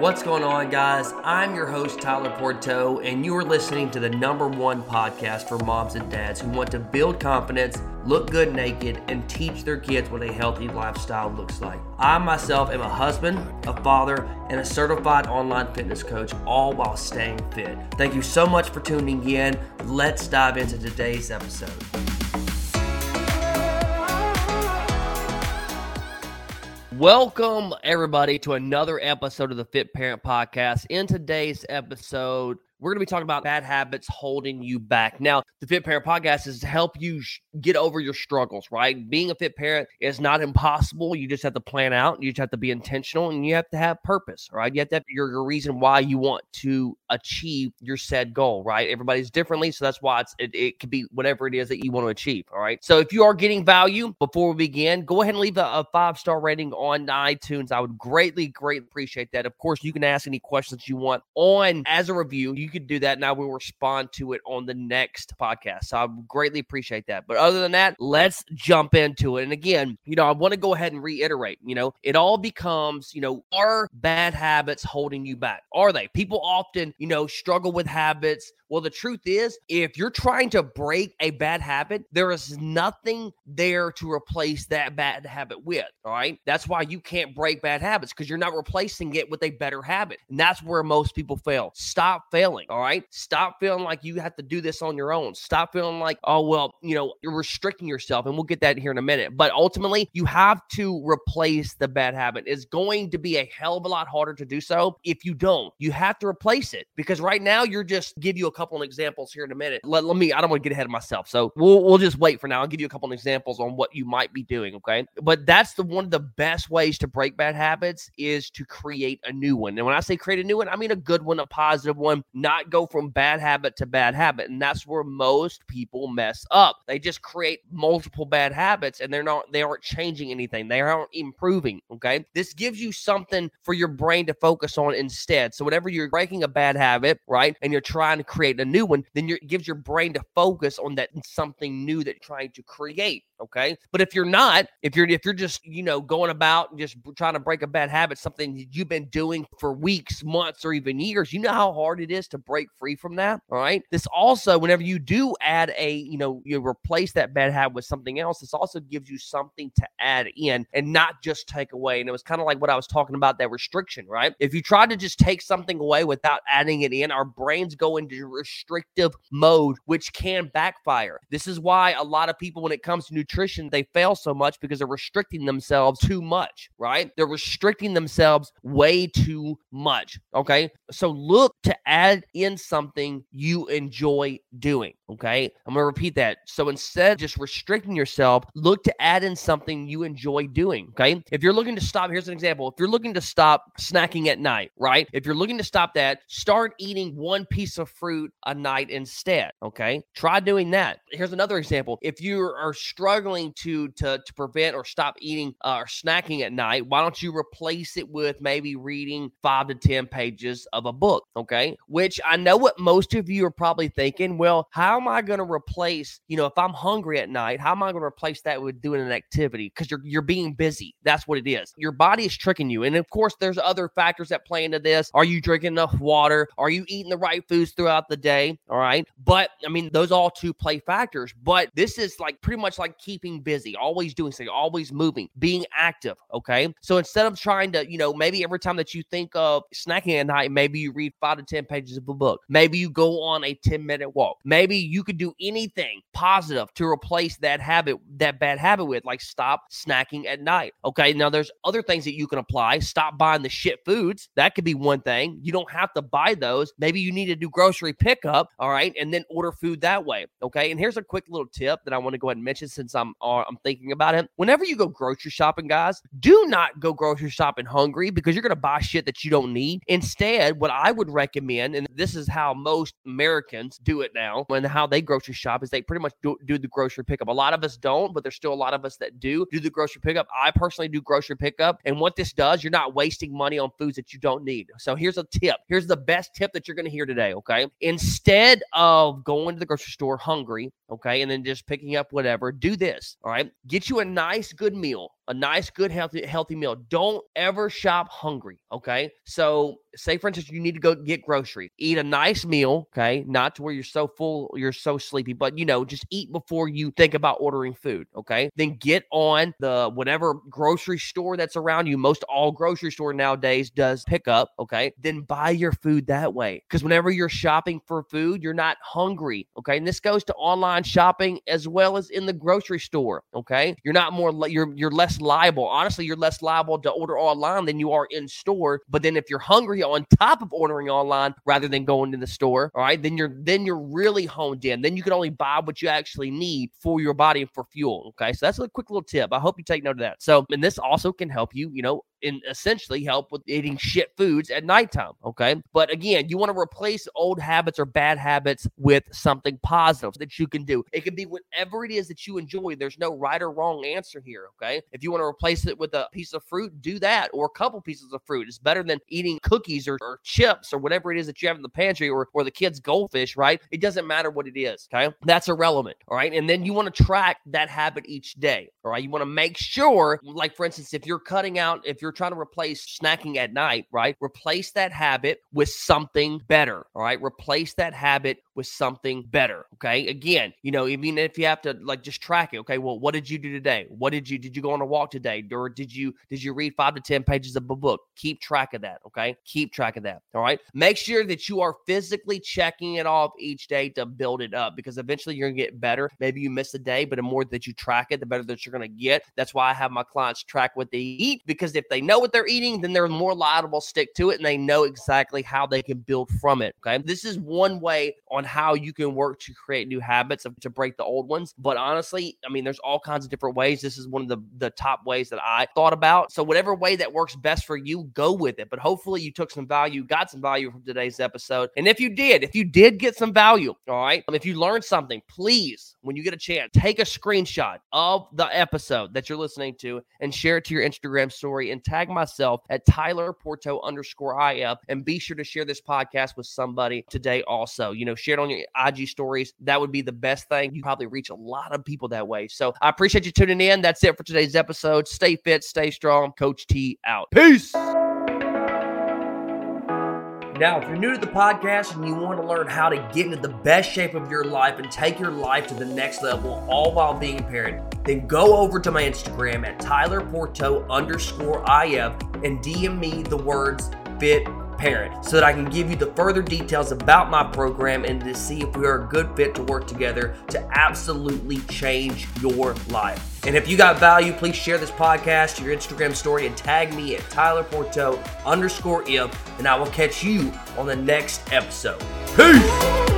What's going on, guys? I'm your host, Tyler Pourteau, and you are listening to the number one podcast for moms and dads who want to build confidence, look good naked, and teach their kids what a healthy lifestyle looks like. I myself am a husband, a father, and a certified online fitness coach, all while staying fit. Thank you so much for tuning in. Let's dive into today's episode. Welcome, everybody, to another episode of the Fit Parent Podcast. In today's episode, we're going to be talking about bad habits holding you back. Now, the Fit Parent Podcast is to help you sh- get over your struggles, right? Being a fit parent is not impossible. You just have to plan out, you just have to be intentional, and you have to have purpose, right? You have to have your, your reason why you want to achieve your said goal, right? Everybody's differently, so that's why it's, it, it could be whatever it is that you want to achieve, all right? So if you are getting value before we begin, go ahead and leave a, a five star rating on iTunes. I would greatly, greatly appreciate that. Of course, you can ask any questions you want on as a review. You could do that, and I will respond to it on the next podcast. So I greatly appreciate that. But other than that, let's jump into it. And again, you know, I want to go ahead and reiterate, you know, it all becomes, you know, are bad habits holding you back? Are they? People often, you know, struggle with habits. Well, the truth is, if you're trying to break a bad habit, there is nothing there to replace that bad habit with. All right. That's why you can't break bad habits because you're not replacing it with a better habit. And that's where most people fail. Stop failing. All right. Stop feeling like you have to do this on your own. Stop feeling like, oh, well, you know, you're restricting yourself. And we'll get that here in a minute. But ultimately, you have to replace the bad habit. It's going to be a hell of a lot harder to do so if you don't. You have to replace it because right now you're just give you a couple of examples here in a minute. Let, let me, I don't want to get ahead of myself. So we'll, we'll just wait for now. I'll give you a couple of examples on what you might be doing. Okay. But that's the one of the best ways to break bad habits is to create a new one. And when I say create a new one, I mean a good one, a positive one, not go from bad habit to bad habit. And that's where most people mess up. They just create multiple bad habits and they're not, they aren't changing anything. They aren't improving. Okay. This gives you something for your brain to focus on instead. So whenever you're breaking a bad habit, right, and you're trying to create a new one, then it gives your brain to focus on that something new that you're trying to create. Okay. But if you're not, if you're if you're just, you know, going about and just trying to break a bad habit, something you've been doing for weeks, months, or even years, you know how hard it is to break free from that. All right. This also, whenever you do add a, you know, you replace that bad habit with something else, this also gives you something to add in and not just take away. And it was kind of like what I was talking about that restriction, right? If you try to just take something away without adding it in, our brains go into restrictive mode, which can backfire. This is why a lot of people, when it comes to nutrition, they fail so much because they're restricting themselves too much, right? They're restricting themselves way too much. Okay. So look to add in something you enjoy doing. Okay. I'm going to repeat that. So instead of just restricting yourself, look to add in something you enjoy doing. Okay. If you're looking to stop, here's an example. If you're looking to stop snacking at night, right? If you're looking to stop that, start eating one piece of fruit a night instead. Okay. Try doing that. Here's another example. If you are struggling to to, to prevent or stop eating uh, or snacking at night, why don't you replace it with maybe reading five to 10 pages of a book? Okay. Which I know what most of you are probably thinking, well, how am I going to replace, you know, if I'm hungry at night, how am I going to replace that with doing an activity? Because you're you're being busy. That's what it is. Your body is tricking you. And of course, there's other factors that play into this. Are you drinking enough water? Are you eating the right foods throughout the day? All right. But I mean, those all two play factors. But this is like pretty much like keeping busy, always doing something, always moving, being active. Okay. So instead of trying to, you know, maybe every time that you think of snacking at night, maybe you read five to 10 pages of a book. Maybe you go on a 10 minute walk. Maybe you could do anything positive to replace that habit, that bad habit with, like stop snacking at night. Okay. Now there's other things that you can apply. Stop buying the shit foods. That could be one thing. You don't have to buy those. Maybe you need to do grocery pickup. All right. And then order food that way. Okay. And here's a quick little tip that I want to go ahead and mention since I'm uh, I'm thinking about it. Whenever you go grocery shopping, guys, do not go grocery shopping hungry because you're going to buy shit that you don't need. Instead, what I would recommend, and this is how most Americans do it now, and how they grocery shop is they pretty much do, do the grocery pickup. A lot of us don't, but there's still a lot of us that do do the grocery pickup. I personally do grocery pickup. And what this does, you're not wasting money on foods that you don't need. So here's a tip. Here's the best tip that you're going to hear today. Okay. Instead of going to the grocery store hungry, okay, and then just picking up whatever, do this. All right. Get you a nice, good meal a nice, good, healthy, healthy meal. Don't ever shop hungry. Okay. So, say for instance, you need to go get groceries, eat a nice meal. Okay. Not to where you're so full, you're so sleepy, but you know, just eat before you think about ordering food. Okay. Then get on the whatever grocery store that's around you. Most all grocery store nowadays does pick up. Okay. Then buy your food that way. Because whenever you're shopping for food, you're not hungry. Okay. And this goes to online shopping as well as in the grocery store. Okay. You're not more, you're, you're less liable. Honestly, you're less liable to order online than you are in store. But then if you're hungry on top of ordering online rather than going to the store, all right, then you're then you're really honed in. Then you can only buy what you actually need for your body and for fuel. Okay. So that's a quick little tip. I hope you take note of that. So, and this also can help you, you know, and essentially help with eating shit foods at nighttime. Okay. But again, you want to replace old habits or bad habits with something positive that you can do. It can be whatever it is that you enjoy. There's no right or wrong answer here. Okay. If you want to replace it with a piece of fruit, do that or a couple pieces of fruit. It's better than eating cookies or, or chips or whatever it is that you have in the pantry or, or the kids' goldfish, right? It doesn't matter what it is. Okay. That's irrelevant. All right. And then you want to track that habit each day. All right. You want to make sure, like, for instance, if you're cutting out, if you're you're trying to replace snacking at night, right? Replace that habit with something better. All right. Replace that habit with something better. Okay. Again, you know, even if you have to like just track it. Okay. Well, what did you do today? What did you did you go on a walk today? Or did you did you read five to ten pages of a book? Keep track of that. Okay. Keep track of that. All right. Make sure that you are physically checking it off each day to build it up because eventually you're gonna get better. Maybe you miss a day, but the more that you track it, the better that you're gonna get. That's why I have my clients track what they eat because if they they know what they're eating, then they're more liable to stick to it and they know exactly how they can build from it. Okay. This is one way on how you can work to create new habits to break the old ones. But honestly, I mean, there's all kinds of different ways. This is one of the, the top ways that I thought about. So, whatever way that works best for you, go with it. But hopefully, you took some value, got some value from today's episode. And if you did, if you did get some value, all right, um, if you learned something, please, when you get a chance, take a screenshot of the episode that you're listening to and share it to your Instagram story and tag myself at Tyler Pourteau underscore IF. And be sure to share this podcast with somebody today also. You know, share it on your IG stories. That would be the best thing. You probably reach a lot of people that way. So I appreciate you tuning in. That's it for today's episode. Stay fit, stay strong. Coach T out. Peace. Now, if you're new to the podcast and you want to learn how to get into the best shape of your life and take your life to the next level, all while being a parent, then go over to my Instagram at Tyler Pourteau underscore IF and DM me the words fit parent so that I can give you the further details about my program and to see if we are a good fit to work together to absolutely change your life. And if you got value, please share this podcast your Instagram story and tag me at Tyler Pourteau underscore if, and I will catch you on the next episode. Peace!